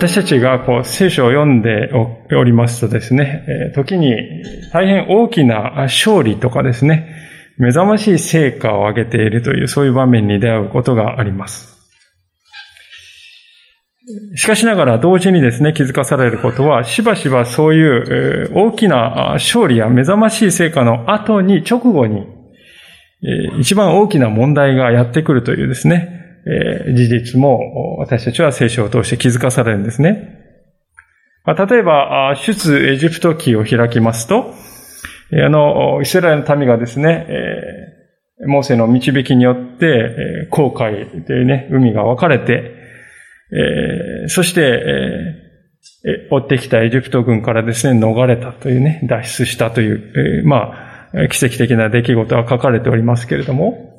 私たちがこう聖書を読んでおりますとですね、時に大変大きな勝利とかですね、目覚ましい成果を上げているというそういう場面に出会うことがあります。しかしながら同時にですね、気づかされることは、しばしばそういう大きな勝利や目覚ましい成果の後に、直後に、一番大きな問題がやってくるというですね、え事実も私たちは聖書を通して気づかされるんですね。例えば、出エジプト記を開きますと、あの、イスラエルの民がですね、えモーセの導きによって、航海でね、海が分かれて、えそして、え追ってきたエジプト軍からですね、逃れたというね、脱出したという、えまあ、奇跡的な出来事は書かれておりますけれども、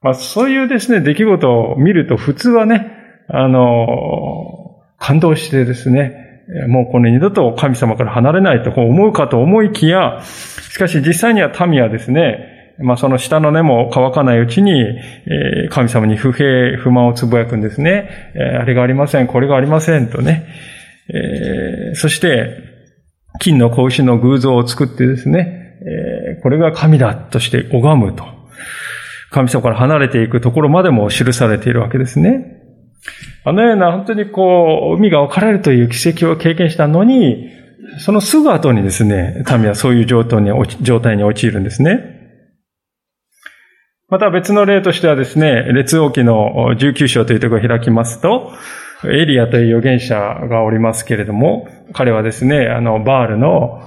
まあ、そういうですね、出来事を見ると普通はね、あの、感動してですね、もうこの二度と神様から離れないと思うかと思いきや、しかし実際には民はですね、まあその下の根も乾かないうちに、神様に不平、不満をつぶやくんですね。あれがありません、これがありませんとね。そして、金の子牛の偶像を作ってですね、これが神だとして拝むと。神様から離れていくところまでも記されているわけですね。あのような本当にこう、海が分かれるという奇跡を経験したのに、そのすぐ後にですね、民はそういう状態に状態に陥るんですね。また別の例としてはですね、列王記の19章というところを開きますと、エリアという預言者がおりますけれども、彼はですね、あの、バールの、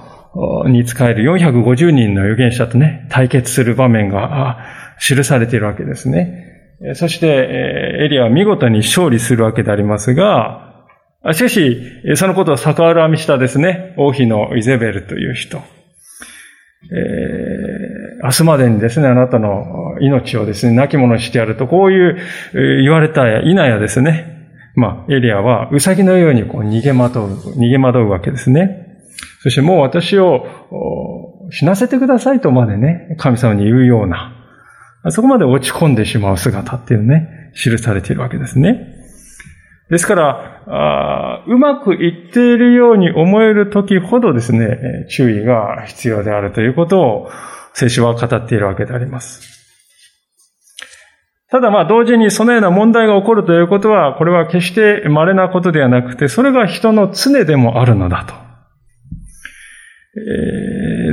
に使える450人の預言者とね、対決する場面が記されているわけですね。そして、エリアは見事に勝利するわけでありますが、しかし、そのことを逆恨みしたですね、王妃のイゼベルという人。えー、明日までにですね、あなたの命をですね、亡き者にしてやると、こういう言われたや否やですね、まあ、エリアは、うさぎのようにこう逃げ惑う、逃げ惑うわけですね。そしてもう私を死なせてくださいとまでね、神様に言うような、そこまで落ち込んでしまう姿っていうね、記されているわけですね。ですから、うまくいっているように思える時ほどですね、注意が必要であるということを聖書は語っているわけであります。ただまあ同時にそのような問題が起こるということは、これは決して稀なことではなくて、それが人の常でもあるのだと。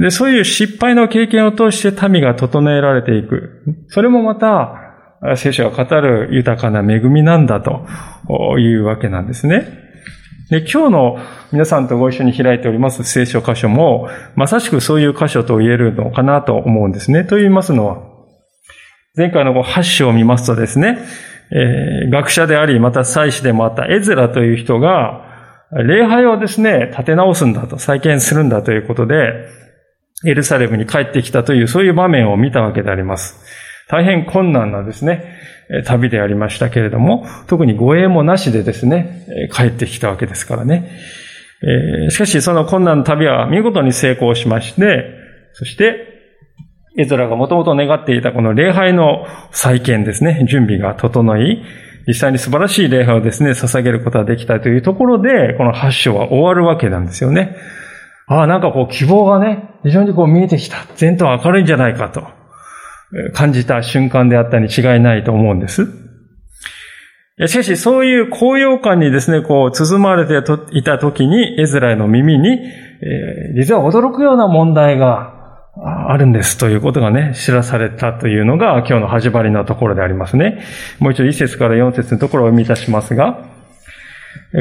で、そういう失敗の経験を通して民が整えられていく。それもまた、聖書が語る豊かな恵みなんだというわけなんですね。で、今日の皆さんとご一緒に開いております聖書箇所も、まさしくそういう箇所と言えるのかなと思うんですね。と言いますのは、前回の8章を見ますとですね、えー、学者であり、また祭司でもあったエズラという人が、礼拝をですね、立て直すんだと、再建するんだということで、エルサレムに帰ってきたという、そういう場面を見たわけであります。大変困難なですね、旅でありましたけれども、特に護衛もなしでですね、帰ってきたわけですからね。しかし、その困難の旅は見事に成功しまして、そして、エズラがもともと願っていたこの礼拝の再建ですね、準備が整い、実際に素晴らしい礼拝をですね、捧げることができたというところで、この8章は終わるわけなんですよね。ああ、なんかこう希望がね、非常にこう見えてきた。前途明るいんじゃないかと感じた瞬間であったに違いないと思うんです。しかし、そういう高揚感にですね、こう、包まれていた時に、エズラの耳に、えー、実は驚くような問題があるんですということがね、知らされたというのが今日の始まりのところでありますね。もう一度一節から四節のところを読み出しますが、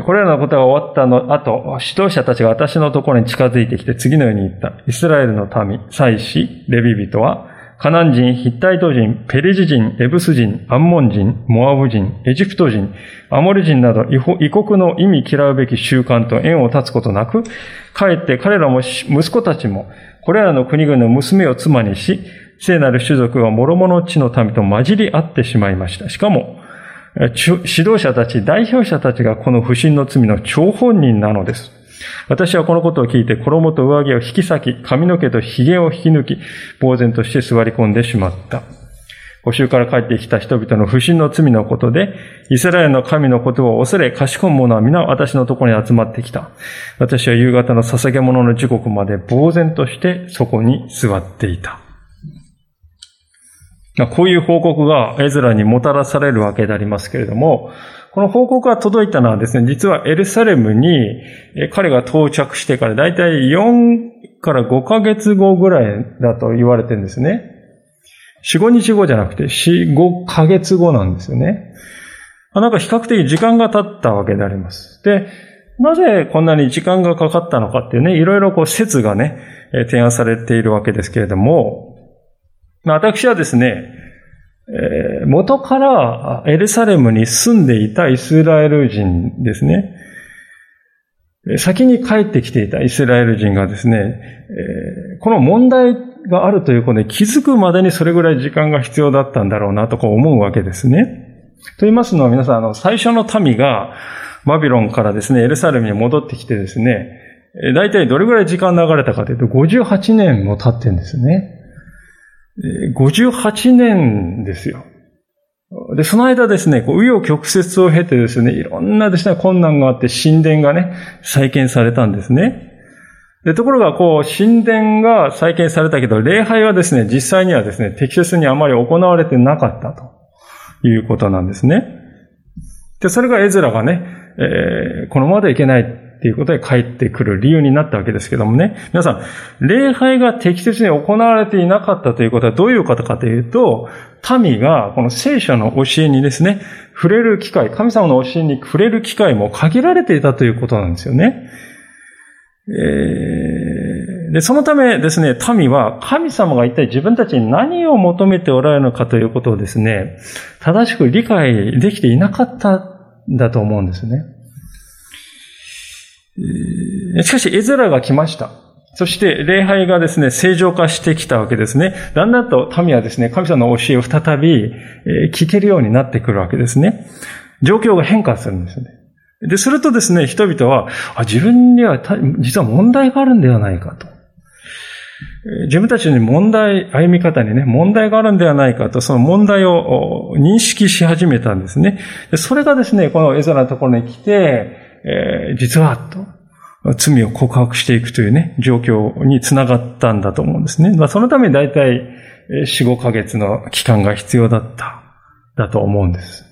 これらのことが終わったの後、指導者たちが私のところに近づいてきて次のように言った。イスラエルの民、祭司、レビ人は、カナン人、ヒッタイト人、ペリジ人、エブス人、アンモン人、モアブ人、エジプト人、アモリ人など異国の意味嫌うべき習慣と縁を断つことなく、かえって彼らも息子たちも、これらの国々の娘を妻にし、聖なる種族は諸々の地の民と混じり合ってしまいました。しかも、指導者たち、代表者たちがこの不信の罪の張本人なのです。私はこのことを聞いて衣と上着を引き裂き、髪の毛と髭を引き抜き、呆然として座り込んでしまった。補修から帰ってきた人々の不信の罪のことで、イスラエルの神のことを恐れ、賢む者は皆私のところに集まってきた。私は夕方の捧げ物の時刻まで呆然としてそこに座っていた。こういう報告がエズラにもたらされるわけでありますけれども、この報告が届いたのはですね、実はエルサレムに彼が到着してからだいたい4から5ヶ月後ぐらいだと言われてるんですね。4、5日後じゃなくて4、5ヶ月後なんですよね。なんか比較的時間が経ったわけであります。で、なぜこんなに時間がかかったのかっていうね、いろいろこう説がね、提案されているわけですけれども、私はですね、え元からエルサレムに住んでいたイスラエル人ですね。先に帰ってきていたイスラエル人がですね、この問題があるということで気づくまでにそれぐらい時間が必要だったんだろうなとこう思うわけですね。と言いますのは皆さん、あの、最初の民がバビロンからですね、エルサレムに戻ってきてですね、大体どれぐらい時間流れたかというと58年も経ってんですね。58年ですよ。で、その間ですね、こう、紆余曲折を経てですね、いろんなですね、困難があって神殿がね、再建されたんですね。で、ところが、こう、神殿が再建されたけど、礼拝はですね、実際にはですね、適切にあまり行われてなかったということなんですね。で、それがエズラがね、えー、このままでいけない。っていうことで帰ってくる理由になったわけですけどもね。皆さん、礼拝が適切に行われていなかったということはどういうことかというと、民がこの聖書の教えにですね、触れる機会、神様の教えに触れる機会も限られていたということなんですよね。えー、で、そのためですね、民は神様が一体自分たちに何を求めておられるのかということをですね、正しく理解できていなかったんだと思うんですね。しかし、エズラが来ました。そして、礼拝がですね、正常化してきたわけですね。だんだんと民はですね、神様の教えを再び聞けるようになってくるわけですね。状況が変化するんですね。で、するとですね、人々は、あ自分には実は問題があるんではないかと。自分たちに問題、歩み方にね、問題があるんではないかと、その問題を認識し始めたんですね。それがですね、このエザラのところに来て、えー、実は、と、罪を告白していくというね、状況につながったんだと思うんですね。まあ、そのために大体、4、5ヶ月の期間が必要だった、だと思うんです。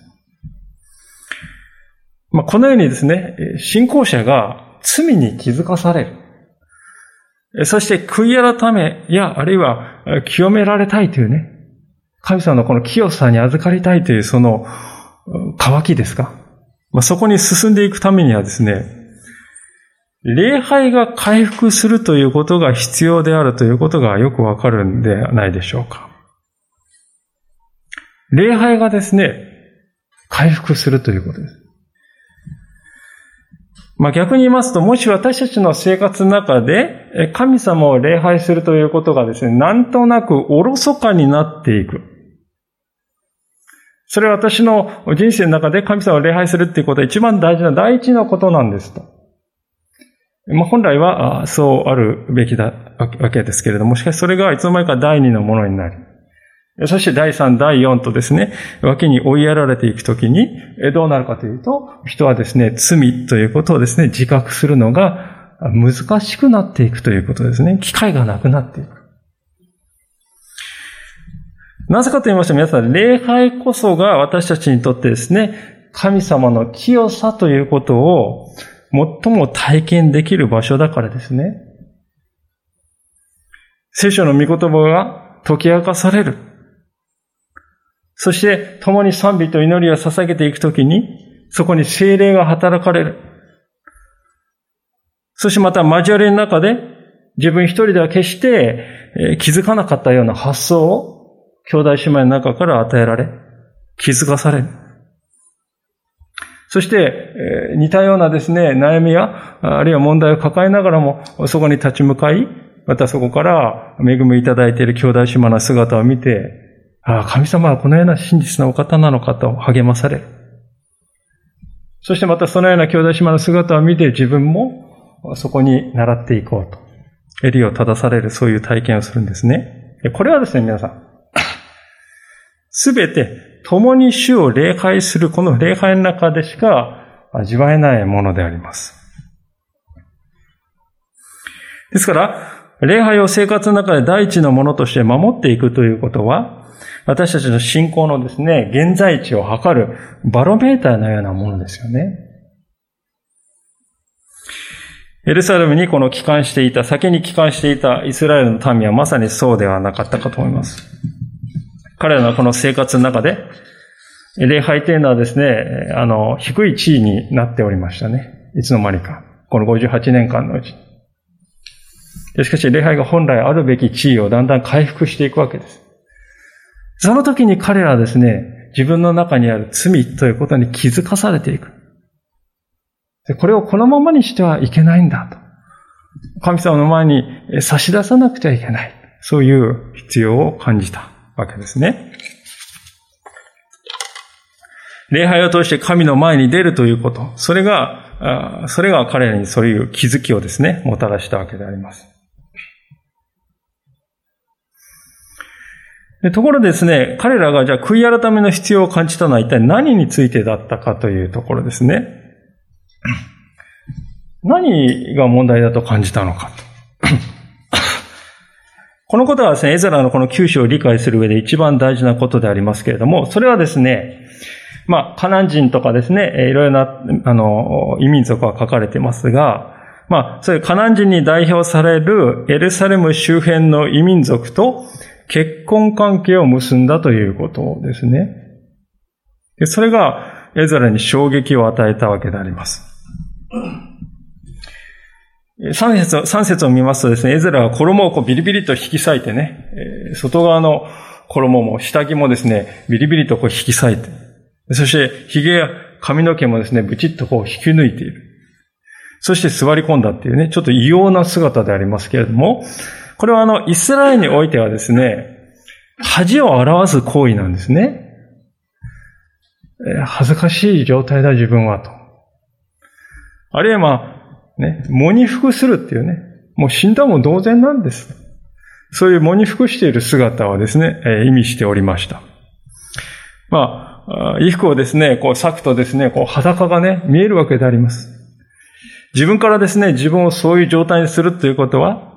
まあ、このようにですね、信仰者が罪に気づかされる。そして悔い改めや、あるいは清められたいというね、神様のこの清さに預かりたいというその渇きですか？まあ、そこに進んでいくためにはですね、礼拝が回復するということが必要であるということがよくわかるんではないでしょうか。礼拝がですね、回復するということです。まあ逆に言いますと、もし私たちの生活の中で神様を礼拝するということがですね、なんとなくおろそかになっていく。それは私の人生の中で神様を礼拝するっていうことは一番大事な第一のことなんですと。まあ、本来はそうあるべきだわけですけれども、しかしそれがいつの間にか第二のものになり、そして第三、第四とですね、脇に追いやられていくときに、どうなるかというと、人はですね、罪ということをですね、自覚するのが難しくなっていくということですね。機会がなくなっていく。なぜかと言いまして皆さん、礼拝こそが私たちにとってですね、神様の清さということを最も体験できる場所だからですね。聖書の御言葉が解き明かされる。そして、共に賛美と祈りを捧げていくときに、そこに精霊が働かれる。そしてまた交わりの中で、自分一人では決して気づかなかったような発想を兄弟姉妹の中から与えられ、気づかされる。そして、似たようなですね、悩みや、あるいは問題を抱えながらも、そこに立ち向かい、またそこから恵みいただいている兄弟姉妹の姿を見て、ああ、神様はこのような真実なお方なのかと励まされる。そしてまたそのような兄弟姉妹の姿を見て自分もそこに習っていこうと。襟を正されるそういう体験をするんですね。これはですね、皆さん。すべて共に主を礼拝するこの礼拝の中でしか味わえないものであります。ですから、礼拝を生活の中で第一のものとして守っていくということは、私たちの信仰のですね、現在地を測るバロメーターのようなものですよね。エルサレムにこの帰還していた、先に帰還していたイスラエルの民はまさにそうではなかったかと思います。彼らのこの生活の中で、礼拝というのはですね、あの、低い地位になっておりましたね。いつの間にか。この58年間のうち。しかし、礼拝が本来あるべき地位をだんだん回復していくわけです。その時に彼らはですね、自分の中にある罪ということに気づかされていく。これをこのままにしてはいけないんだと。神様の前に差し出さなくてはいけない。そういう必要を感じたわけですね。礼拝を通して神の前に出るということ。それが、それが彼らにそういう気づきをですね、もたらしたわけであります。でところですね、彼らがじゃあ悔い改めの必要を感じたのは一体何についてだったかというところですね。何が問題だと感じたのかとこのことはですね、エザラのこの九章を理解する上で一番大事なことでありますけれども、それはですね、まあ、カナン人とかですね、いろいろな、あの、移民族は書かれてますが、まあ、そういうカナン人に代表されるエルサレム周辺の移民族と結婚関係を結んだということですね。でそれがエザラに衝撃を与えたわけであります。三節三節を見ますとですね、エゼラは衣をこうビリビリと引き裂いてね、外側の衣も下着もですね、ビリビリとこう引き裂いて、そして髭や髪の毛もですね、ブチッとこう引き抜いている。そして座り込んだっていうね、ちょっと異様な姿でありますけれども、これはあの、イスラエルにおいてはですね、恥を表す行為なんですね。恥ずかしい状態だ自分はと。あるいはまあ、ね、喪に服するっていうね、もう死んだも同然なんです。そういう喪に服している姿はですね、意味しておりました。まあ、衣服をですね、こう裂くとですね、こう裸がね、見えるわけであります。自分からですね、自分をそういう状態にするということは、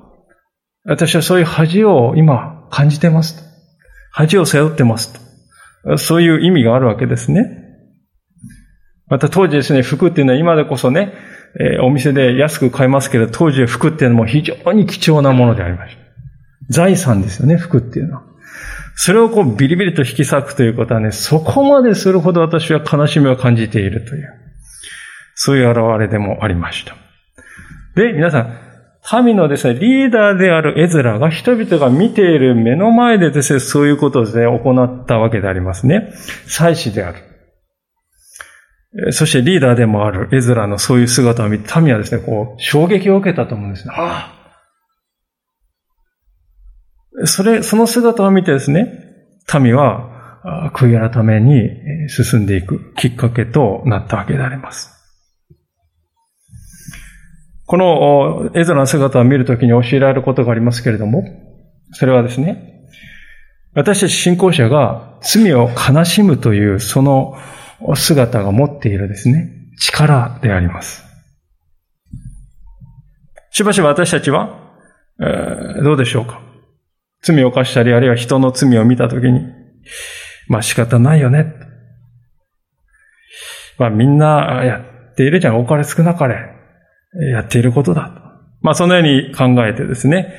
私はそういう恥を今感じてます恥を背負ってます。そういう意味があるわけですね。また当時ですね、服っていうのは今でこそね、えー、お店で安く買えますけど、当時服っていうのも非常に貴重なものでありました。財産ですよね、服っていうのは。それをこうビリビリと引き裂くということはね、そこまでするほど私は悲しみを感じているという、そういう現れでもありました。で、皆さん、民のですね、リーダーであるエズラが人々が見ている目の前でですね、そういうことをですね、行ったわけでありますね。祭司である。そしてリーダーでもあるエズラのそういう姿を見て、民はですね、こう、衝撃を受けたと思うんですね。ああそれ、その姿を見てですね、民は、悔い改めに進んでいくきっかけとなったわけであります。このエズラの姿を見るときに教えられることがありますけれども、それはですね、私たち信仰者が罪を悲しむというそのお姿が持っているですね、力であります。しばしば私たちは、えー、どうでしょうか罪を犯したり、あるいは人の罪を見たときに、まあ仕方ないよね。まあみんなやっているじゃん、お金少なかれ。やっていることだと。まあ、そのように考えてですね、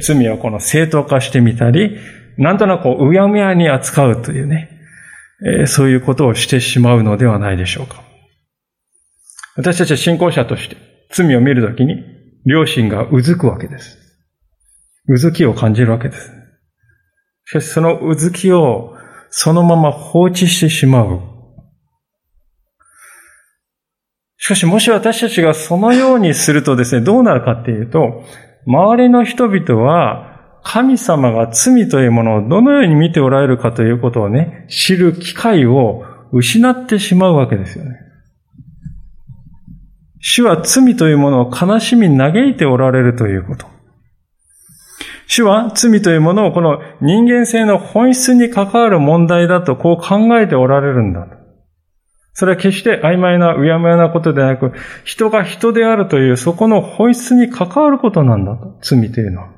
罪をこの正当化してみたり、なんとなくうやむやに扱うというね、そういうことをしてしまうのではないでしょうか。私たちは信仰者として罪を見るときに、良心がうずくわけです。うずきを感じるわけです。しかしそのうずきをそのまま放置してしまう。しかしもし私たちがそのようにするとですね、どうなるかっていうと、周りの人々は神様が罪というものをどのように見ておられるかということをね、知る機会を失ってしまうわけですよね。主は罪というものを悲しみ嘆いておられるということ。主は罪というものをこの人間性の本質に関わる問題だとこう考えておられるんだ。それは決して曖昧な、うやむやなことではなく、人が人であるというそこの本質に関わることなんだと。罪というのは。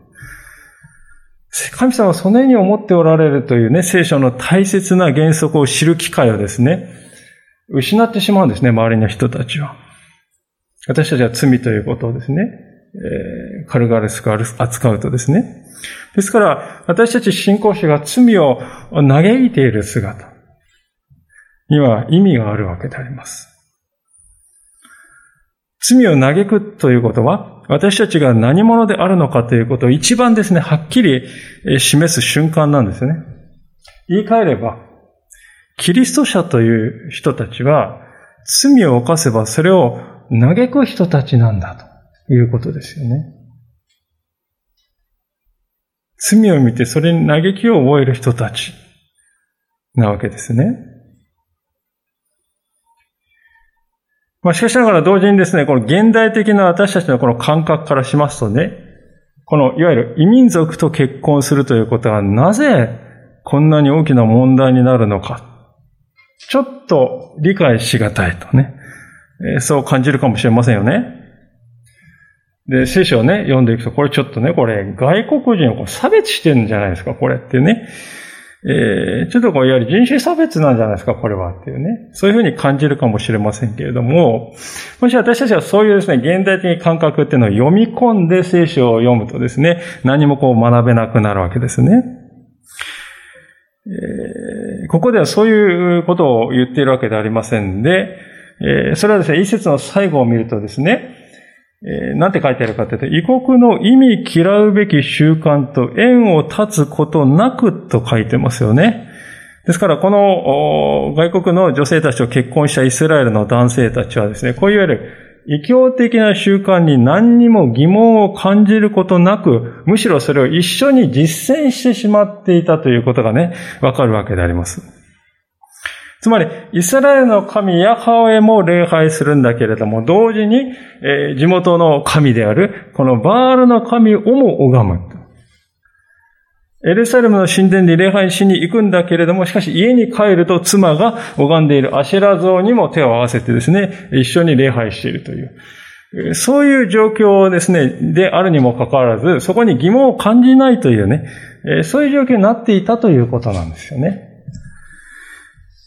神様はそのように思っておられるというね、聖書の大切な原則を知る機会をですね、失ってしまうんですね、周りの人たちは。私たちは罪ということをですね、えー、軽々しく扱うとですね。ですから、私たち信仰者が罪を嘆いている姿には意味があるわけであります。罪を嘆くということは、私たちが何者であるのかということを一番ですね、はっきり示す瞬間なんですね。言い換えれば、キリスト者という人たちは、罪を犯せばそれを嘆く人たちなんだということですよね。罪を見てそれに嘆きを覚える人たちなわけですね。まあ、しかしながら同時にですね、この現代的な私たちのこの感覚からしますとね、このいわゆる異民族と結婚するということはなぜこんなに大きな問題になるのか。ちょっと理解しがたいとね。そう感じるかもしれませんよね。で、聖書をね、読んでいくと、これちょっとね、これ、外国人を差別してるんじゃないですか、これってね。えー、ちょっとこう、いわゆる人種差別なんじゃないですか、これはっていうね。そういうふうに感じるかもしれませんけれども、もし私たちはそういうですね、現代的感覚っていうのを読み込んで聖書を読むとですね、何もこう学べなくなるわけですね。えー、ここではそういうことを言っているわけではありませんで、えー、それはですね、一節の最後を見るとですね、えー、なんて書いてあるかというと、異国の意味嫌うべき習慣と縁を断つことなくと書いてますよね。ですから、この外国の女性たちと結婚したイスラエルの男性たちはですね、こういわゆる異教的な習慣に何にも疑問を感じることなく、むしろそれを一緒に実践してしまっていたということがね、わかるわけであります。つまり、イスラエルの神ヤハウェも礼拝するんだけれども、同時に、えー、地元の神である、このバールの神をも拝む。エルサレムの神殿で礼拝しに行くんだけれども、しかし家に帰ると妻が拝んでいるアシェラ像にも手を合わせてですね、一緒に礼拝しているという。そういう状況ですね、であるにもかかわらず、そこに疑問を感じないというね、そういう状況になっていたということなんですよね。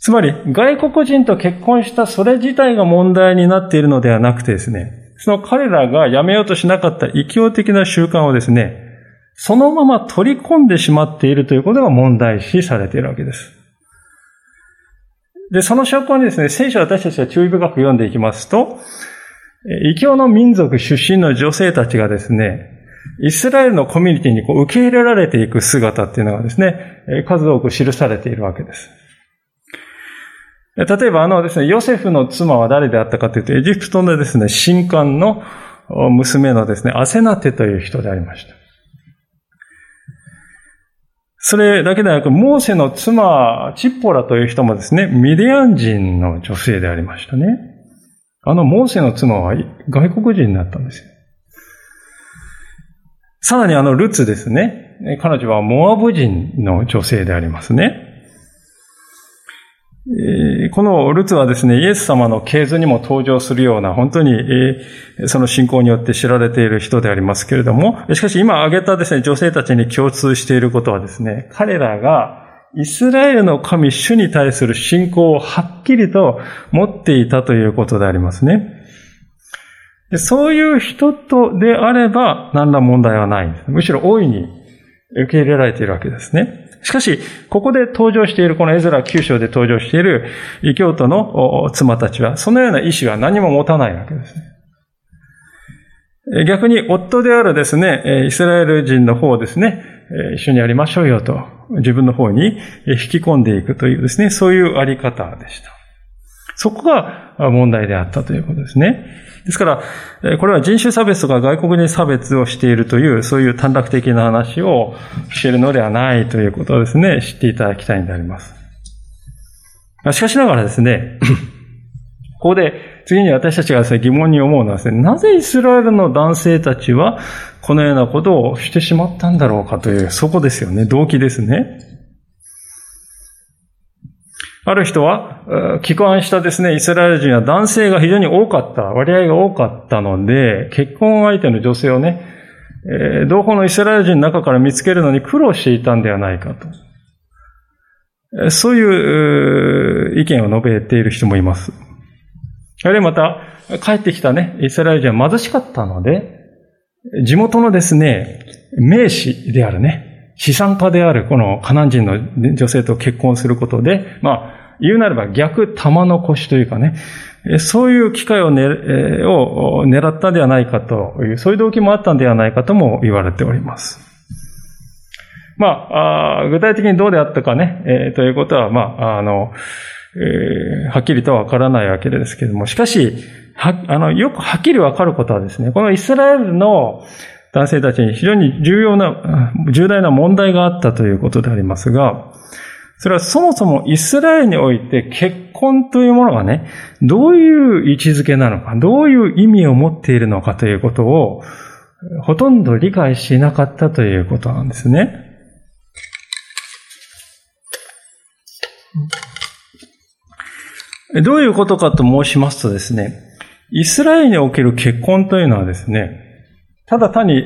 つまり、外国人と結婚したそれ自体が問題になっているのではなくてですね、その彼らがやめようとしなかった異教的な習慣をですね、そのまま取り込んでしまっているということが問題視されているわけです。で、その証拠にですね、聖書を私たちが注意深く読んでいきますと、異教の民族出身の女性たちがですね、イスラエルのコミュニティにこう受け入れられていく姿っていうのがですね、数多く記されているわけです。例えばあのですね、ヨセフの妻は誰であったかというと、エジプトのですね、神官の娘のですね、アセナテという人でありました。それだけでなく、モーセの妻、チッポラという人もですね、ミディアン人の女性でありましたね。あのモーセの妻は外国人になったんですよ。さらにあのルツですね。彼女はモアブ人の女性でありますね。このルツはですね、イエス様の系図にも登場するような、本当に、その信仰によって知られている人でありますけれども、しかし今挙げたですね、女性たちに共通していることはですね、彼らがイスラエルの神主に対する信仰をはっきりと持っていたということでありますね。そういう人とであれば何ら問題はない。むしろ大いに受け入れられているわけですね。しかし、ここで登場している、このエズラ9章で登場している異教徒の妻たちは、そのような意志は何も持たないわけですね。逆に、夫であるですね、イスラエル人の方ですね、一緒にやりましょうよと自分の方に引き込んでいくというですね、そういうあり方でした。そこが問題であったということですね。ですから、これは人種差別とか外国人差別をしているという、そういう短絡的な話をしているのではないということをですね、知っていただきたいんであります。しかしながらですね、ここで次に私たちがですね、疑問に思うのはですね、なぜイスラエルの男性たちはこのようなことをしてしまったんだろうかという、そこですよね。動機ですね。ある人は、帰還したですね、イスラエル人は男性が非常に多かった、割合が多かったので、結婚相手の女性をね、同胞のイスラエル人の中から見つけるのに苦労していたんではないかと。そういう意見を述べている人もいます。あるいはまた、帰ってきたね、イスラエル人は貧しかったので、地元のですね、名士であるね、資産家であるこのカナン人の女性と結婚することで、まあ、言うなれば逆玉の腰というかね、そういう機会を,、ね、を狙ったんではないかという、そういう動機もあったんではないかとも言われております。まあ、あ具体的にどうであったかね、えー、ということは、まあ、あの、えー、はっきりとはわからないわけですけれども、しかし、は、あの、よくはっきりわかることはですね、このイスラエルの男性たちに非常に重要な、重大な問題があったということでありますが、それはそもそもイスラエルにおいて結婚というものがね、どういう位置づけなのか、どういう意味を持っているのかということを、ほとんど理解しなかったということなんですね。どういうことかと申しますとですね、イスラエルにおける結婚というのはですね、ただ単に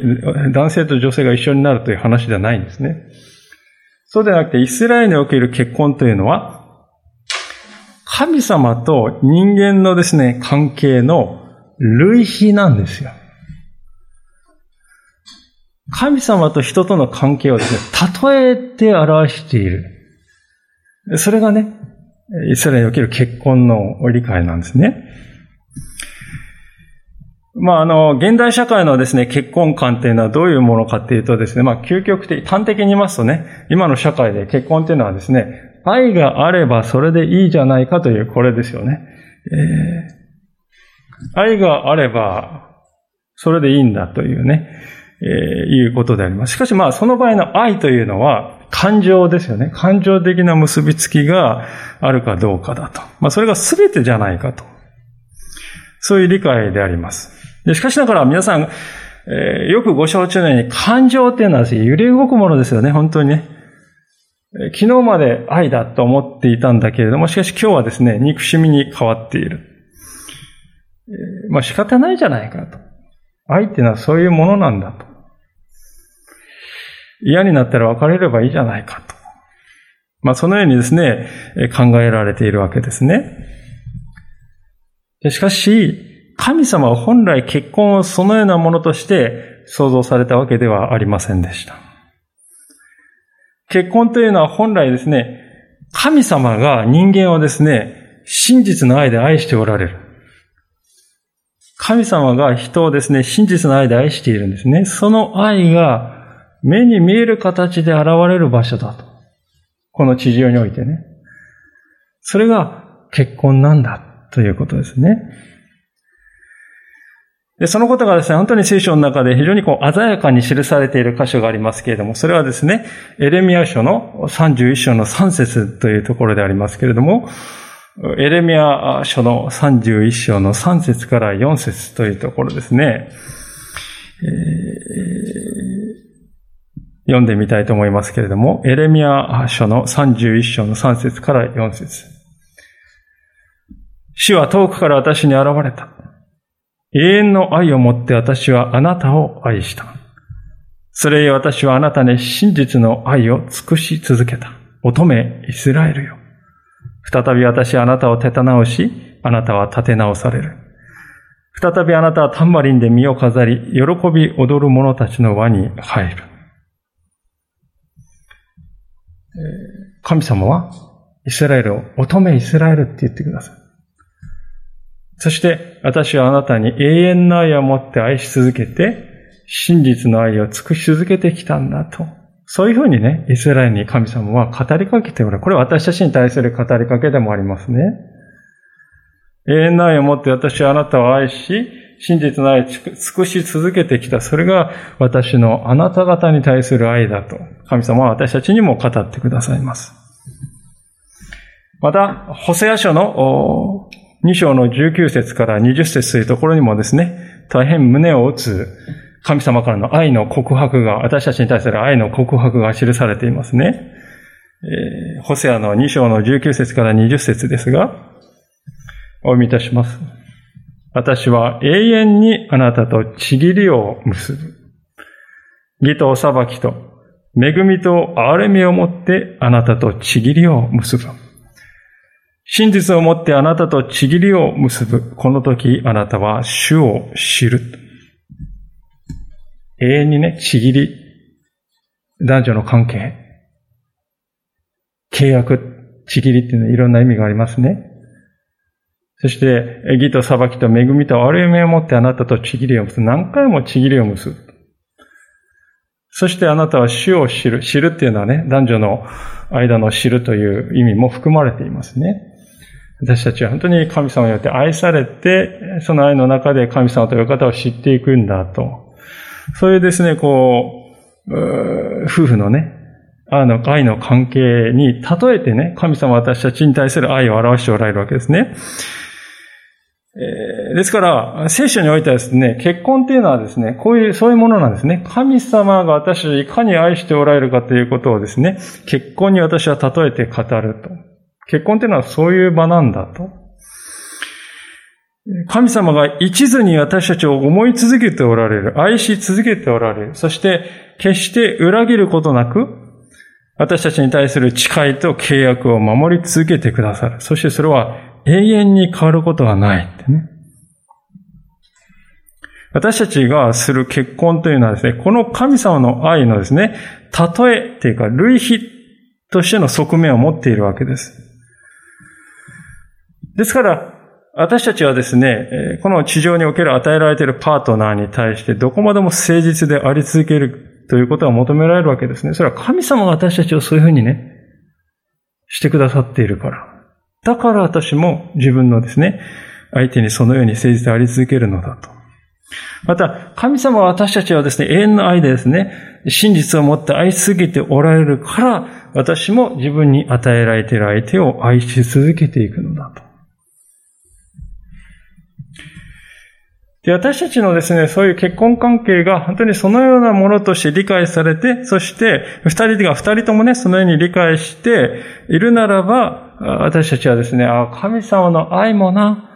男性と女性が一緒になるという話ではないんですね。そうではなくて、イスラエルにおける結婚というのは、神様と人間のですね、関係の類比なんですよ。神様と人との関係をですね、例えて表している。それがね、イスラエルにおける結婚の理解なんですね。まあ、あの、現代社会のですね、結婚観っていうのはどういうものかっていうとですね、まあ、究極的、端的に言いますとね、今の社会で結婚っていうのはですね、愛があればそれでいいじゃないかという、これですよね。えー、愛があれば、それでいいんだというね、えー、いうことであります。しかしまあ、その場合の愛というのは、感情ですよね。感情的な結びつきがあるかどうかだと。まあ、それが全てじゃないかと。そういう理解であります。しかしながら皆さん、えー、よくご承知のように感情っていうのは揺れ動くものですよね、本当にね。昨日まで愛だと思っていたんだけれども、しかし今日はですね、憎しみに変わっている。まあ仕方ないじゃないかと。愛っていうのはそういうものなんだと。嫌になったら別れればいいじゃないかと。まあそのようにですね、考えられているわけですね。しかし、神様は本来結婚をそのようなものとして創造されたわけではありませんでした。結婚というのは本来ですね、神様が人間をですね、真実の愛で愛しておられる。神様が人をですね、真実の愛で愛しているんですね。その愛が目に見える形で現れる場所だと。この地上においてね。それが結婚なんだということですね。で、そのことがですね、本当に聖書の中で非常にこう鮮やかに記されている箇所がありますけれども、それはですね、エレミア書の31章の3節というところでありますけれども、エレミア書の31章の3節から4節というところですね、読んでみたいと思いますけれども、エレミア書の31章の3節から4節主は遠くから私に現れた。永遠の愛をもって私はあなたを愛した。それゆえ私はあなたに真実の愛を尽くし続けた。乙女イスラエルよ。再び私はあなたを立て直し、あなたは立て直される。再びあなたはタンバリンで身を飾り、喜び踊る者たちの輪に入る。神様はイスラエルを乙女イスラエルって言ってください。そして私はあなたに永遠の愛を持って愛し続けて、真実の愛を尽くし続けてきたんだと。そういうふうにね、イスラエルに神様は語りかけておられる。これは私たちに対する語りかけでもありますね。永遠の愛をもって私はあなたを愛し、真実の愛を尽くし続けてきた。それが私のあなた方に対する愛だと。神様は私たちにも語ってくださいます。また、ホセア書の2章の19節から20節というところにもですね、大変胸を打つ神様からの愛の告白が、私たちに対する愛の告白が記されていますね。えー、ホセアの2章の19節から20節ですが、お読みいたします。私は永遠にあなたとちぎりを結ぶ。義と裁きと恵みと憐れみをもってあなたとちぎりを結ぶ。真実をもってあなたとちぎりを結ぶ。この時あなたは主を知る。永遠にね、ちぎり、男女の関係。契約、ちぎりっていうのはいろんな意味がありますね。そして、義と裁きと恵みと悪い目を持ってあなたとちぎりを結ぶ。何回もちぎりを結ぶ。そしてあなたは主を知る。知るっていうのはね、男女の間の知るという意味も含まれていますね。私たちは本当に神様によって愛されて、その愛の中で神様という方を知っていくんだと。そういうですね、こう、夫婦のね、愛の愛の関係に例えてね、神様は私たちに対する愛を表しておられるわけですね。え、ですから、聖書においてはですね、結婚っていうのはですね、こういう、そういうものなんですね。神様が私をいかに愛しておられるかということをですね、結婚に私は例えて語ると。結婚っていうのはそういう場なんだと。神様が一途に私たちを思い続けておられる。愛し続けておられる。そして、決して裏切ることなく、私たちに対する誓いと契約を守り続けてくださる。そしてそれは永遠に変わることはないってね。私たちがする結婚というのはですね、この神様の愛のですね、例えっていうか類比としての側面を持っているわけです。ですから、私たちはですね、この地上における与えられているパートナーに対してどこまでも誠実であり続けるということが求められるわけですね。それは神様が私たちをそういうふうにね、してくださっているから。だから私も自分のですね、相手にそのように誠実であり続けるのだと。また、神様は私たちはですね、永遠の愛でですね、真実を持って愛しすぎておられるから、私も自分に与えられている相手を愛し続けていくのだと。で、私たちのですね、そういう結婚関係が本当にそのようなものとして理解されて、そして二人が二人ともね、そのように理解しているならば、私たちはですね、あ神様の愛もな、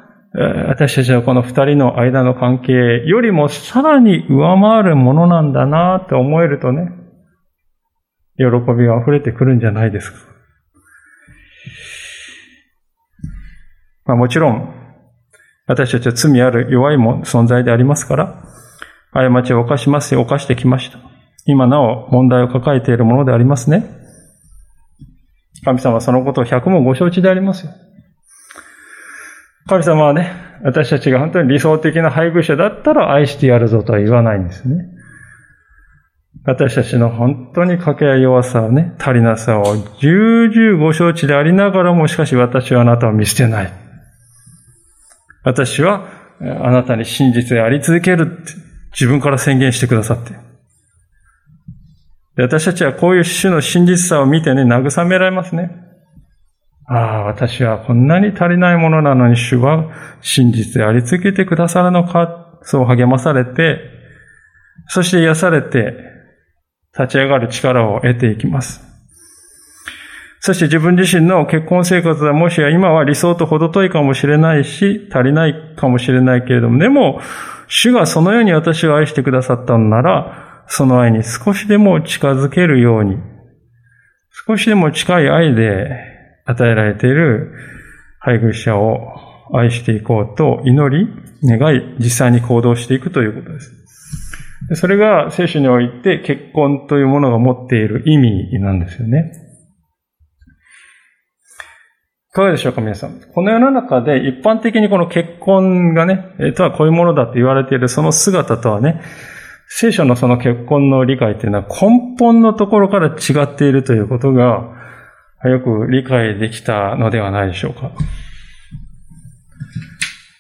私たちはこの二人の間の関係よりもさらに上回るものなんだなって思えるとね、喜びが溢れてくるんじゃないですか。まあもちろん、私たちは罪ある弱いも存在でありますから、過ちを犯しますよ、犯してきました。今なお問題を抱えているものでありますね。神様はそのことを百もご承知でありますよ。神様はね、私たちが本当に理想的な配偶者だったら愛してやるぞとは言わないんですね。私たちの本当に掛け合い弱さをね、足りなさを重々ご承知でありながらも、しかし私はあなたを見捨てない。私はあなたに真実であり続けるって自分から宣言してくださって。で私たちはこういう種の真実さを見てね、慰められますね。ああ、私はこんなに足りないものなのに主は真実であり続けてくださるのか、そう励まされて、そして癒されて、立ち上がる力を得ていきます。そして自分自身の結婚生活はもしや今は理想と程遠いかもしれないし、足りないかもしれないけれども、でも、主がそのように私を愛してくださったのなら、その愛に少しでも近づけるように、少しでも近い愛で与えられている配偶者を愛していこうと祈り、願い、実際に行動していくということです。それが聖書において結婚というものが持っている意味なんですよね。かがでしょうか、皆さん。この世の中で一般的にこの結婚がね、とはこういうものだと言われているその姿とはね、聖書のその結婚の理解っていうのは根本のところから違っているということがよく理解できたのではないでしょうか。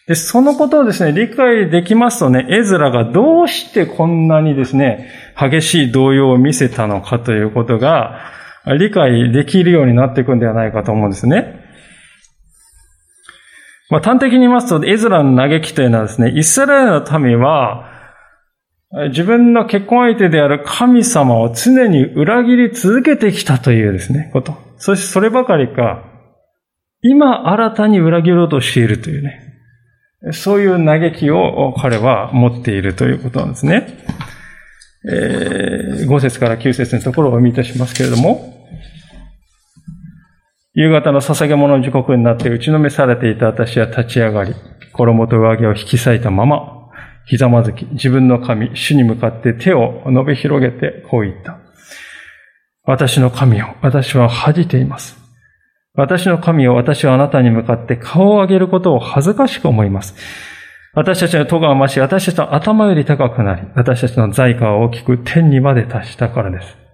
で、そのことをですね、理解できますとね、エズラがどうしてこんなにですね、激しい動揺を見せたのかということが、理解できるようになっていくんではないかと思うんですね。まあ、端的に言いますと、エズラの嘆きというのはですね、イスラエルの民は、自分の結婚相手である神様を常に裏切り続けてきたというですね、こと。そしてそればかりか、今新たに裏切ろうとしているというね、そういう嘆きを彼は持っているということなんですね。えー、5節から9節のところをお見いたしますけれども、夕方の捧げ物の時刻になって打ちのめされていた私は立ち上がり、衣と上着を引き裂いたまま、ひざまずき、自分の神、主に向かって手を伸び広げてこう言った。私の神を、私は恥じています。私の神を私はあなたに向かって顔を上げることを恥ずかしく思います。私たちの戸が増し、私たちの頭より高くなり、私たちの財貨は大きく天にまで達したからです。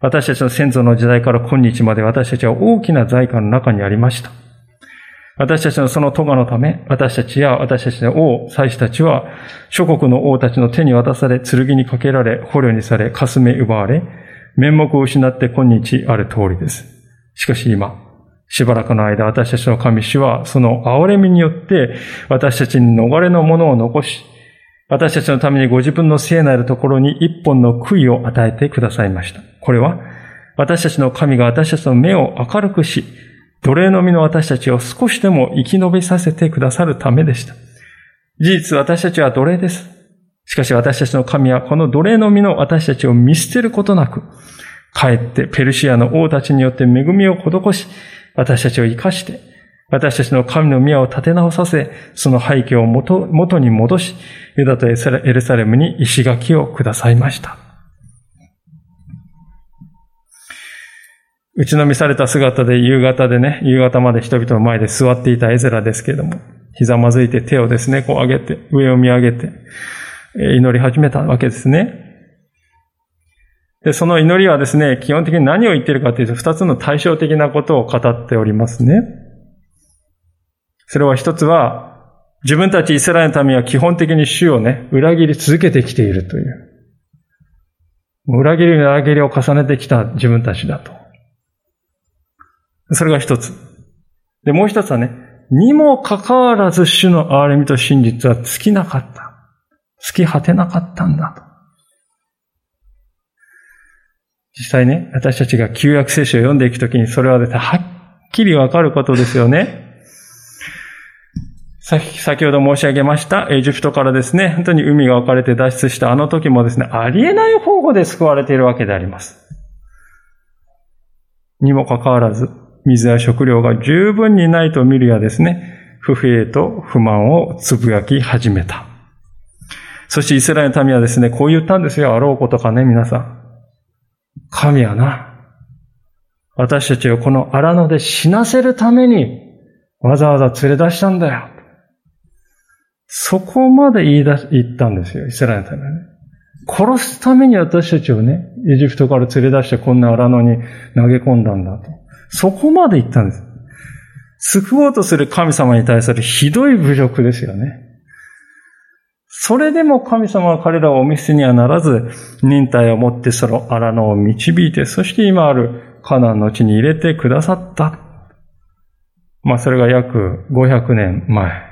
私たちの先祖の時代から今日まで私たちは大きな財貨の中にありました。私たちのその咎のため、私たちや私たちの王、祭司たちは、諸国の王たちの手に渡され、剣にかけられ、捕虜にされ、かすめ奪われ、面目を失って今日ある通りです。しかし今、しばらくの間、私たちの神主は、その憐れみによって、私たちに逃れのものを残し、私たちのためにご自分の聖なるところに一本の杭を与えてくださいました。これは、私たちの神が私たちの目を明るくし、奴隷の身の私たちを少しでも生き延びさせてくださるためでした。事実、私たちは奴隷です。しかし私たちの神はこの奴隷の身の私たちを見捨てることなく、かえってペルシアの王たちによって恵みを施し、私たちを生かして、私たちの神の宮を建て直させ、その廃墟を元元に戻し、ユダとエルサレムに石垣をくださいました。打ちのみされた姿で夕方でね、夕方まで人々の前で座っていたエゼラですけれども、ひざまずいて手をですね、こう上げて、上を見上げて、祈り始めたわけですね。で、その祈りはですね、基本的に何を言ってるかというと、二つの対照的なことを語っておりますね。それは一つは、自分たちイスラエルの民は基本的に主をね、裏切り続けてきているという。裏切り裏切りを重ねてきた自分たちだと。それが一つ。で、もう一つはね、にもかかわらず主の憐れみと真実は尽きなかった。尽き果てなかったんだと。実際ね、私たちが旧約聖書を読んでいくときにそれはですね、はっきりわかることですよね。さき先ほど申し上げました、エジプトからですね、本当に海が分かれて脱出したあの時もですね、ありえない方法で救われているわけであります。にもかかわらず、水や食料が十分にないと見るやですね、不平と不満をつぶやき始めた。そしてイスラエルの民はですね、こう言ったんですよ、あろうことかね、皆さん。神はな、私たちをこの荒野で死なせるためにわざわざ連れ出したんだよ。そこまで言い出し、言ったんですよ、イスラエルのために。殺すために私たちをね、エジプトから連れ出してこんな荒野に投げ込んだんだと。そこまで言ったんです。救おうとする神様に対するひどい侮辱ですよね。それでも神様は彼らをお見せにはならず、忍耐を持ってその荒野を導いて、そして今あるカナンの地に入れてくださった。まあそれが約500年前。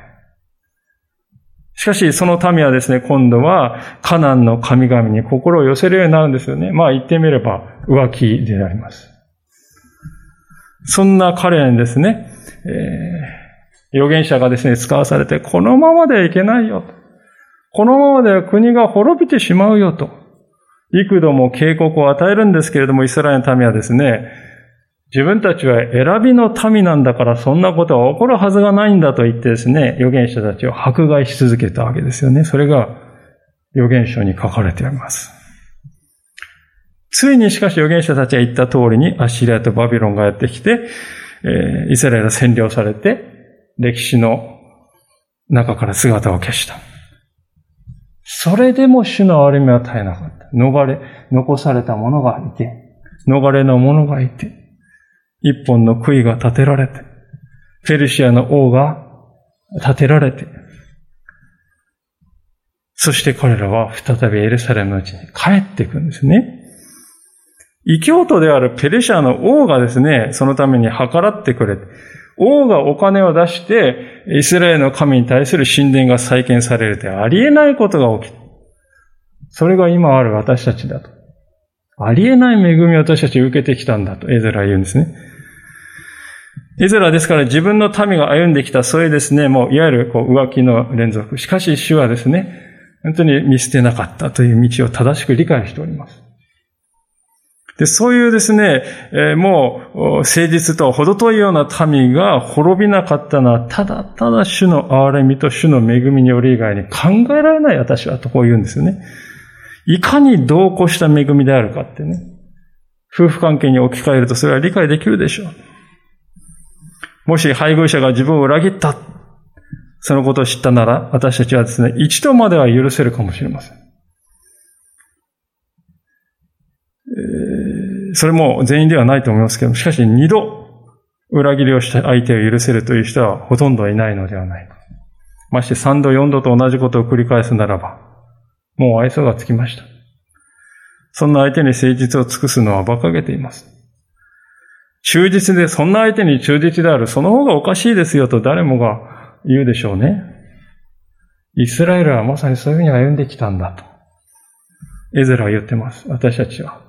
しかしその民はですね、今度はカナンの神々に心を寄せるようになるんですよね。まあ言ってみれば浮気であります。そんな彼らにですね、えー、預言者がですね、使わされて、このままではいけないよと。このままでは国が滅びてしまうよと、幾度も警告を与えるんですけれども、イスラエルの民はですね、自分たちは選びの民なんだからそんなことは起こるはずがないんだと言ってですね、預言者たちを迫害し続けたわけですよね。それが預言書に書かれています。ついにしかし預言者たちが言った通りにアッシリアとバビロンがやってきて、えー、イスラエルが占領されて、歴史の中から姿を消した。それでも主の憐れみは絶えなかった。逃れ、残された者がいて、逃れの者がいて、一本の杭が立てられて、ペルシアの王が立てられて、そして彼らは再びエルサレムのうちに帰っていくんですね。異教徒であるペルシャの王がですね、そのために計らってくれて、王がお金を出して、イスラエルの神に対する神殿が再建されるってありえないことが起きた。それが今ある私たちだと。ありえない恵みを私たち受けてきたんだと、エゼラは言うんですね。エゼラですから自分の民が歩んできた、そういうですね、もういわゆるこう浮気の連続。しかし主はですね、本当に見捨てなかったという道を正しく理解しております。で、そういうですね、え、もう、誠実と程遠いような民が滅びなかったのは、ただただ主の憐れみと主の恵みにより以外に考えられない私はとこう言うんですよね。いかに同行した恵みであるかってね。夫婦関係に置き換えるとそれは理解できるでしょう。もし配偶者が自分を裏切った、そのことを知ったなら、私たちはですね、一度までは許せるかもしれません。それも全員ではないと思いますけど、しかし二度裏切りをした相手を許せるという人はほとんどいないのではないか。まして三度四度と同じことを繰り返すならば、もう愛想がつきました。そんな相手に誠実を尽くすのは馬鹿げています。忠実で、そんな相手に忠実である、その方がおかしいですよと誰もが言うでしょうね。イスラエルはまさにそういうふうに歩んできたんだと。エゼラは言ってます。私たちは。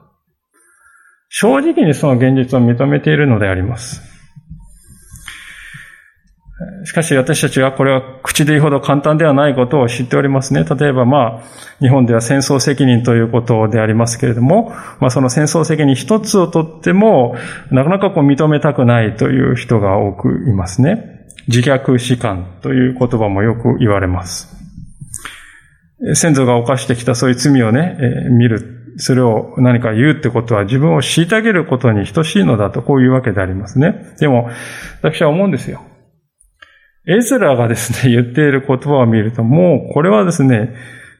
正直にその現実を認めているのであります。しかし私たちはこれは口で言うほど簡単ではないことを知っておりますね。例えばまあ、日本では戦争責任ということでありますけれども、まあその戦争責任一つをとっても、なかなかこう認めたくないという人が多くいますね。自虐士官という言葉もよく言われます。先祖が犯してきたそういう罪をね、えー、見るそれを何か言うってことは自分を虐げることに等しいのだと、こういうわけでありますね。でも、私は思うんですよ。エズラがですね、言っている言葉を見ると、もうこれはですね、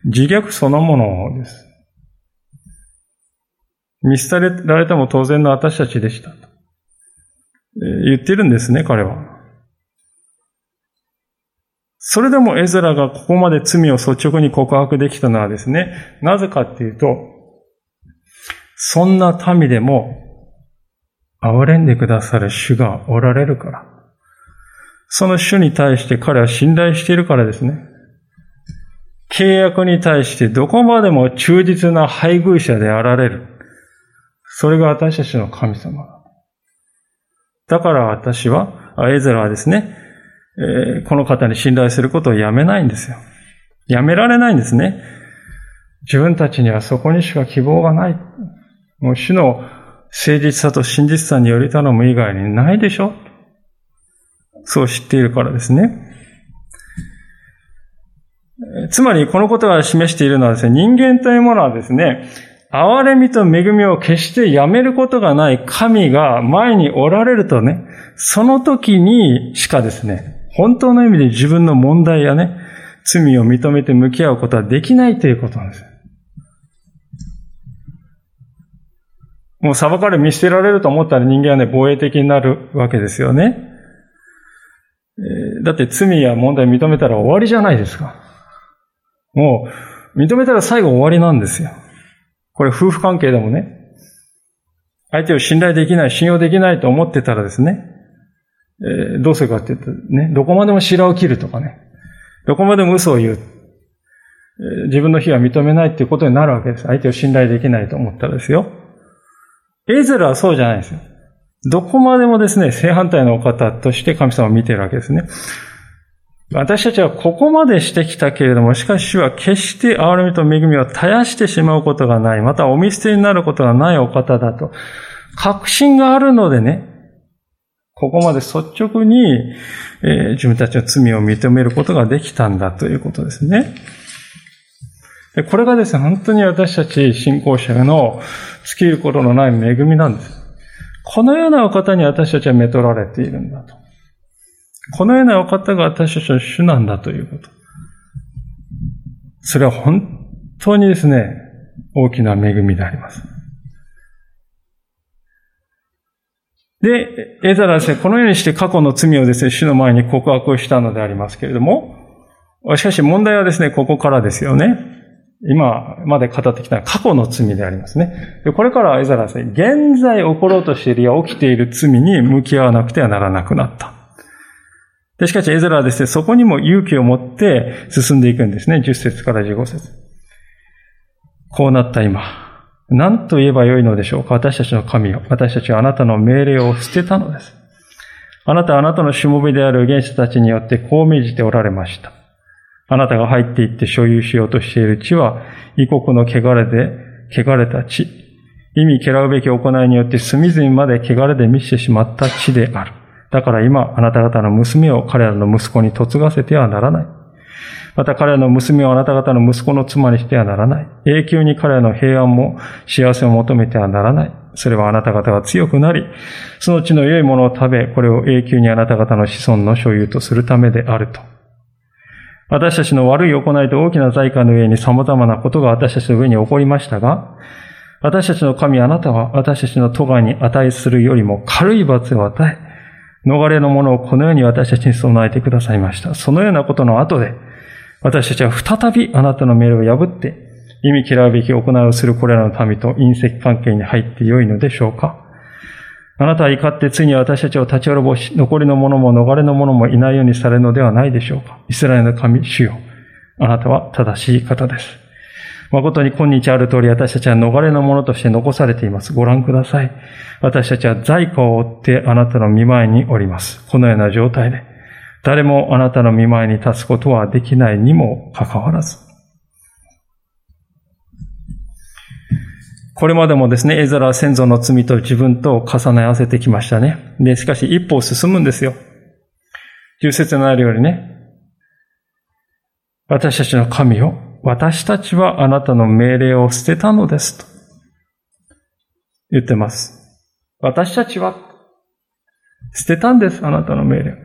自虐そのものです。見捨てられても当然の私たちでした。言ってるんですね、彼は。それでもエズラがここまで罪を率直に告白できたのはですね、なぜかっていうと、そんな民でも、憐れんでくださる主がおられるから。その主に対して彼は信頼しているからですね。契約に対してどこまでも忠実な配偶者であられる。それが私たちの神様だ。から私は、エゼラはですね、えー、この方に信頼することをやめないんですよ。やめられないんですね。自分たちにはそこにしか希望がない。もう主の誠実さと真実さにより頼む以外にないでしょそう知っているからですね。つまり、このことが示しているのはですね、人間というものはですね、憐れみと恵みを決してやめることがない神が前におられるとね、その時にしかですね、本当の意味で自分の問題やね、罪を認めて向き合うことはできないということなんです。もう裁かれ見捨てられると思ったら人間はね、防衛的になるわけですよね。えだって罪や問題認めたら終わりじゃないですか。もう、認めたら最後終わりなんですよ。これ夫婦関係でもね、相手を信頼できない、信用できないと思ってたらですね、えー、どうするかって言うとね、どこまでも白を切るとかね、どこまでも嘘を言う。えー、自分の非は認めないっていうことになるわけです。相手を信頼できないと思ったらですよ。エゼルはそうじゃないですよ。どこまでもですね、正反対のお方として神様を見ているわけですね。私たちはここまでしてきたけれども、しかし主は決して憐れみと恵みを絶やしてしまうことがない、またお見捨てになることがないお方だと、確信があるのでね、ここまで率直に、えー、自分たちの罪を認めることができたんだということですね。これがですね、本当に私たち信仰者の尽きることのない恵みなんです。このようなお方に私たちはめとられているんだと。このようなお方が私たちの主なんだということ。それは本当にですね、大きな恵みであります。で、エザラはですね、このようにして過去の罪をですね、主の前に告白をしたのでありますけれども、しかし問題はですね、ここからですよね。今まで語ってきた過去の罪でありますね。でこれからはエザラは、現在起ころうとしているや起きている罪に向き合わなくてはならなくなった。でしかしエザラはですね、そこにも勇気を持って進んでいくんですね。10節から15節こうなった今、何と言えばよいのでしょうか私たちの神を。私たちはあなたの命令を捨てたのです。あなたはあなたのしもべである原始たちによってこう命じておられました。あなたが入っていって所有しようとしている地は、異国の汚れで、汚れた地。意味嫌うべき行いによって隅々まで汚れで満ちてしまった地である。だから今、あなた方の娘を彼らの息子に嫁がせてはならない。また彼らの娘をあなた方の息子の妻にしてはならない。永久に彼らの平安も幸せを求めてはならない。それはあなた方が強くなり、その地の良いものを食べ、これを永久にあなた方の子孫の所有とするためであると。私たちの悪い行いと大きな財貨の上に様々なことが私たちの上に起こりましたが、私たちの神あなたは私たちの咎に値するよりも軽い罰を与え、逃れのものをこのように私たちに備えてくださいました。そのようなことの後で、私たちは再びあなたの命令を破って、意味嫌うべき行いをするこれらの民と隕石関係に入ってよいのでしょうかあなたは怒ってついに私たちを立ち滅ぼし、残りの者も逃れの者もいないようにされるのではないでしょうか。イスラエルの神、主よ。あなたは正しい方です。誠に今日ある通り私たちは逃れの者として残されています。ご覧ください。私たちは在庫を追ってあなたの見前におります。このような状態で、誰もあなたの見前に立つことはできないにもかかわらず。これまでもですね、エザラは先祖の罪と自分と重ね合わせてきましたね。で、しかし一歩進むんですよ。重説のあるようにね、私たちの神を、私たちはあなたの命令を捨てたのですと言ってます。私たちは捨てたんです、あなたの命令。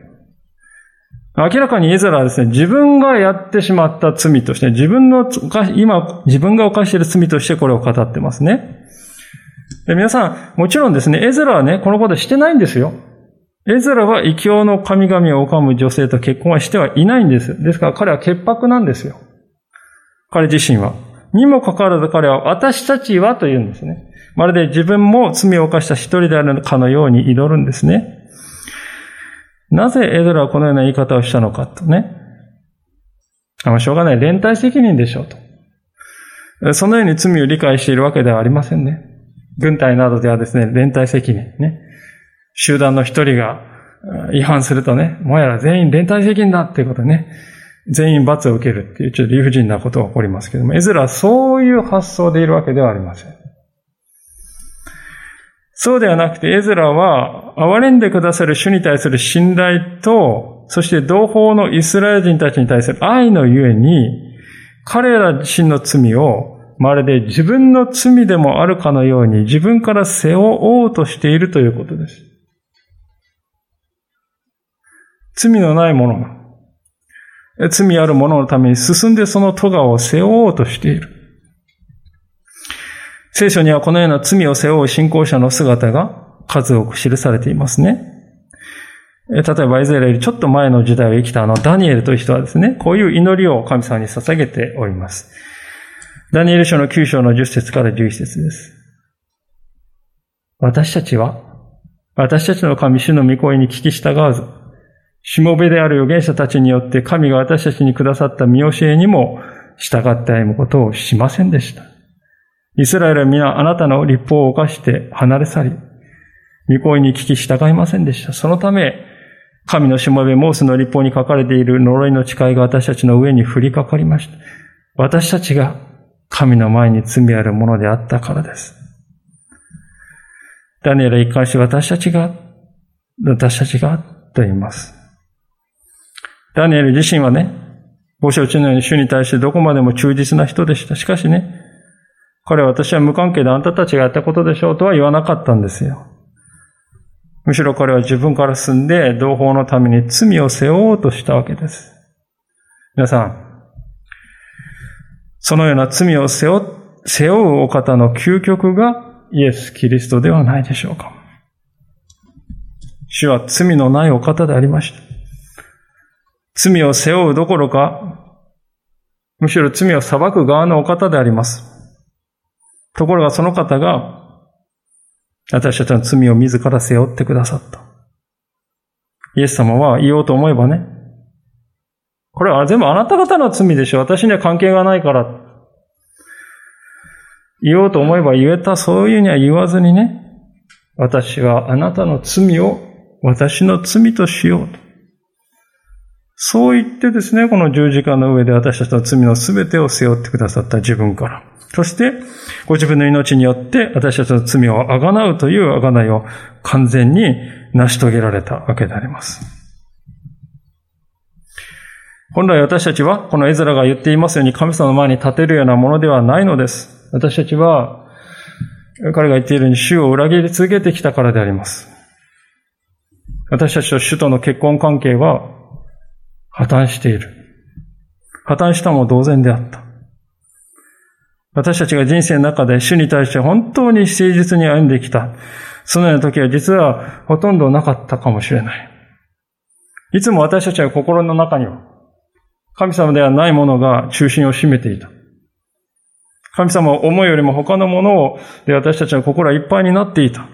明らかにエザラはですね、自分がやってしまった罪として、自分の、今、自分が犯している罪としてこれを語ってますね。で皆さん、もちろんですね、エゼラはね、このことしてないんですよ。エゼラは異教の神々を拝む女性と結婚はしてはいないんです。ですから彼は潔白なんですよ。彼自身は。にもかかわらず彼は私たちはと言うんですね。まるで自分も罪を犯した一人であるかのように祈るんですね。なぜエドラはこのような言い方をしたのかとね。あ、しょうがない。連帯責任でしょうと。そのように罪を理解しているわけではありませんね。軍隊などではですね、連帯責任ね。集団の一人が違反するとね、もやら全員連帯責任だっていうことね、全員罰を受けるっていうちょっと理不尽なことが起こりますけども、エズラはそういう発想でいるわけではありません。そうではなくて、エズラは、憐れんでくださる主に対する信頼と、そして同胞のイスラエル人たちに対する愛のゆえに、彼ら自身の罪を、まるで自分の罪でもあるかのように自分から背負おうとしているということです。罪のない者が、罪ある者のために進んでその咎を背負おうとしている。聖書にはこのような罪を背負う信仰者の姿が数多く記されていますね。例えばイスラエルよりちょっと前の時代を生きたあのダニエルという人はですね、こういう祈りを神様に捧げております。ダニエル書の9章の10節から11節です。私たちは、私たちの神主の御声に聞き従わず、しもべである預言者たちによって神が私たちにくださった見教えにも従って歩むことをしませんでした。イスラエルは皆あなたの立法を犯して離れ去り、御声に聞き従いませんでした。そのため、神のしもべモースの立法に書かれている呪いの誓いが私たちの上に降りかかりました。私たちが神の前に罪あるものであったからです。ダニエル一貫して私たちが、私たちがと言います。ダニエル自身はね、ご承知のように主に対してどこまでも忠実な人でした。しかしね、彼は私は無関係であんたたちがやったことでしょうとは言わなかったんですよ。むしろ彼は自分から進んで同胞のために罪を背負おうとしたわけです。皆さん、そのような罪を背負背負うお方の究極がイエス・キリストではないでしょうか。主は罪のないお方でありました。罪を背負うどころか、むしろ罪を裁く側のお方であります。ところがその方が、私たちの罪を自ら背負ってくださった。イエス様は言おうと思えばね、これは全部あなた方の罪でしょ。私には関係がないから。言おうと思えば言えた、そういうには言わずにね、私はあなたの罪を私の罪としようと。そう言ってですね、この十字架の上で私たちの罪の全てを背負ってくださった自分から。そして、ご自分の命によって私たちの罪をあがなうというあがないを完全に成し遂げられたわけであります。本来私たちは、このエズラが言っていますように神様の前に立てるようなものではないのです。私たちは、彼が言っているように主を裏切り続けてきたからであります。私たちと主との結婚関係は破綻している。破綻したも同然であった。私たちが人生の中で主に対して本当に誠実に歩んできた。そのような時は実はほとんどなかったかもしれない。いつも私たちは心の中には神様ではないものが中心を占めていた。神様を思うよりも他のものをで私たちは心はいっぱいになっていた。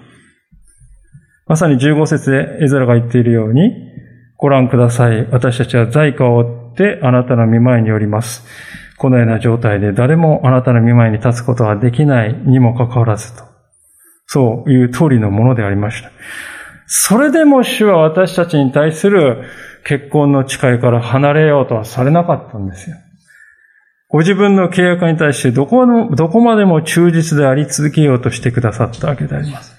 まさに15節でエズラが言っているように、ご覧ください。私たちは在家を追ってあなたの見舞いにおります。このような状態で誰もあなたの見舞いに立つことはできないにもかかわらずと。そういう通りのものでありました。それでも主は私たちに対する結婚の誓いから離れようとはされなかったんですよ。ご自分の契約に対してどこのどこまでも忠実であり続けようとしてくださったわけであります。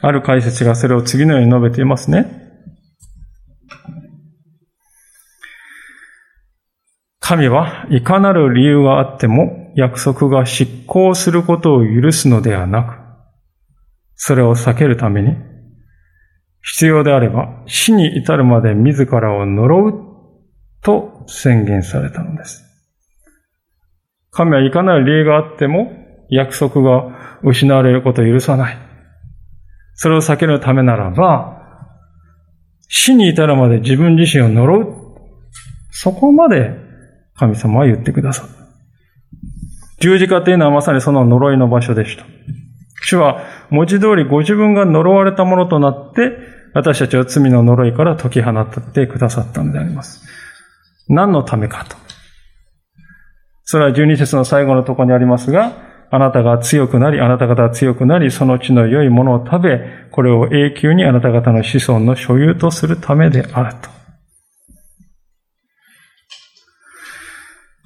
ある解説がそれを次のように述べていますね。神はいかなる理由があっても約束が執行することを許すのではなく、それを避けるために、必要であれば死に至るまで自らを呪うと宣言されたのです。神はいかなる理由があっても約束が失われることを許さない。それを避けるためならば、死に至るまで自分自身を呪う。そこまで神様は言ってくださる。十字架というのはまさにその呪いの場所でした。主は文字通りご自分が呪われたものとなって、私たちは罪の呪いから解き放ってくださったのであります。何のためかと。それは十二節の最後のところにありますが、あなたが強くなり、あなた方が強くなり、その地の良いものを食べ、これを永久にあなた方の子孫の所有とするためであると。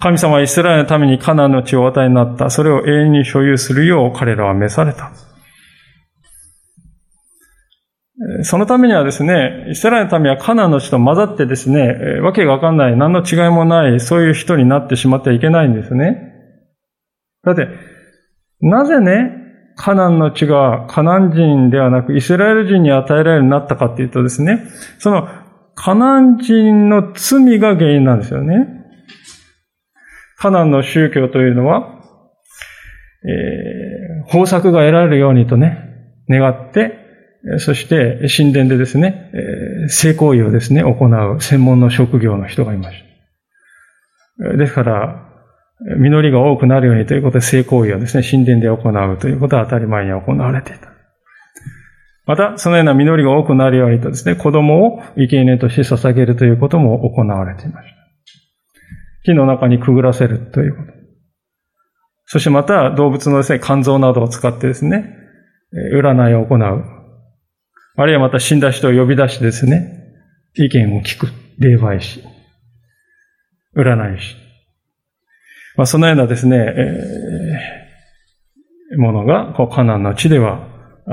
神様はイスラエルのためにカナンの地をお与えになった。それを永遠に所有するよう彼らは召された。そのためにはですね、イスラエルの民はカナンの地と混ざってですね、わけがわかんない、何の違いもない、そういう人になってしまってはいけないんですね。だって、なぜね、カナンの地がカナン人ではなくイスラエル人に与えられるようになったかっていうとですね、そのカナン人の罪が原因なんですよね。カナンの宗教というのは、えー、豊作が得られるようにとね、願って、そして神殿でですね、えー、性行為をですね、行う専門の職業の人がいました。ですから、実りが多くなるようにということで性行為をですね、神殿で行うということは当たり前に行われていた。また、そのような実りが多くなるようにとですね、子供を生贄として捧げるということも行われていました。木の中にくぐらせるということ。そしてまた、動物のですね、肝臓などを使ってですね、占いを行う。あるいはまた死んだ人を呼び出してですね、意見を聞く。霊媒師。占い師。まあ、そのようなですね、えー、ものが、こう、カナンの地では、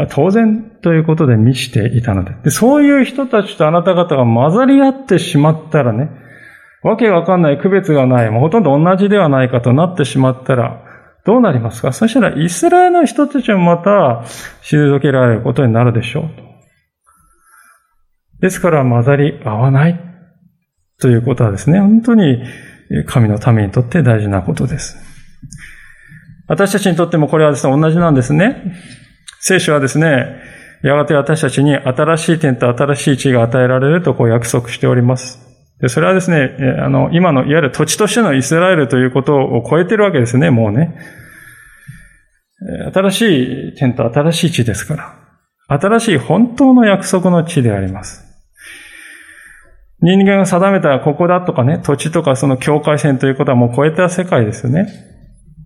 当然ということで満ちていたのでで。そういう人たちとあなた方が混ざり合ってしまったらね、わけがわかんない区別がない、もうほとんど同じではないかとなってしまったら、どうなりますか？そしたらイスラエルの人たちもまた退けられることになるでしょう。ですから混ざり合わないということはですね、本当に神のためにとって大事なことです。私たちにとってもこれはですね、同じなんですね。聖書はですね、やがて私たちに新しい点と新しい地が与えられるとこう約束しております。で、それはですね、あの、今のいわゆる土地としてのイスラエルということを超えてるわけですね、もうね。新しい点と新しい地ですから。新しい本当の約束の地であります。人間が定めたここだとかね、土地とかその境界線ということはもう超えた世界ですよね。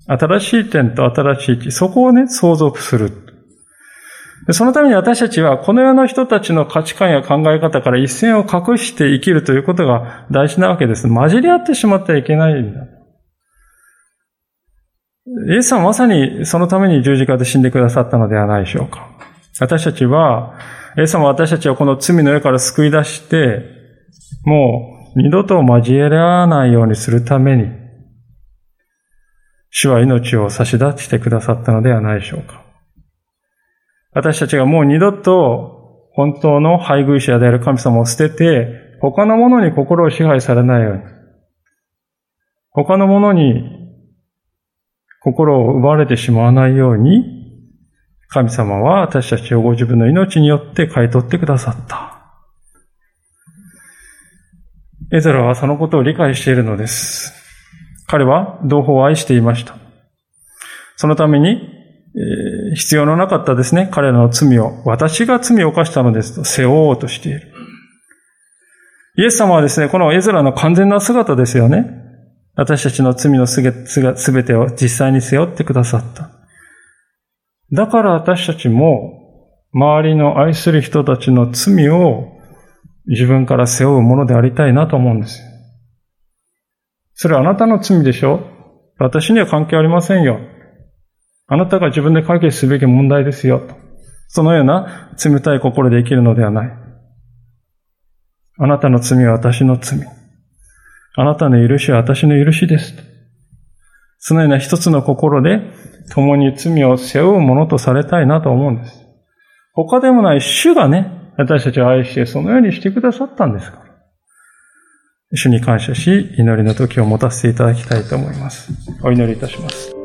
新しい点と新しい地、そこをね、相続する。そのために私たちはこの世の人たちの価値観や考え方から一線を隠して生きるということが大事なわけです。混じり合ってしまってはいけないんだ。イエスさんまさにそのために十字架で死んでくださったのではないでしょうか。私たちは、イエス様は私たちをこの罪の世から救い出して、もう二度と交えらないようにするために、主は命を差し出してくださったのではないでしょうか。私たちがもう二度と本当の配偶者である神様を捨てて、他のものに心を支配されないように、他のものに心を奪われてしまわないように、神様は私たちをご自分の命によって買い取ってくださった。エゼラはそのことを理解しているのです。彼は同胞を愛していました。そのために、えー、必要のなかったですね、彼らの罪を、私が罪を犯したのですと背負おうとしている。イエス様はですね、このエズラの完全な姿ですよね。私たちの罪のすべてを実際に背負ってくださった。だから私たちも、周りの愛する人たちの罪を自分から背負うものでありたいなと思うんですそれはあなたの罪でしょ私には関係ありませんよ。あなたが自分で解決すべき問題ですよ。とそのような冷たい心で生きるのではない。あなたの罪は私の罪。あなたの許しは私の許しです。そのような一つの心で共に罪を背負うものとされたいなと思うんです。他でもない主がね、私たちを愛してそのようにしてくださったんですから。主に感謝し、祈りの時を持たせていただきたいと思います。お祈りいたします。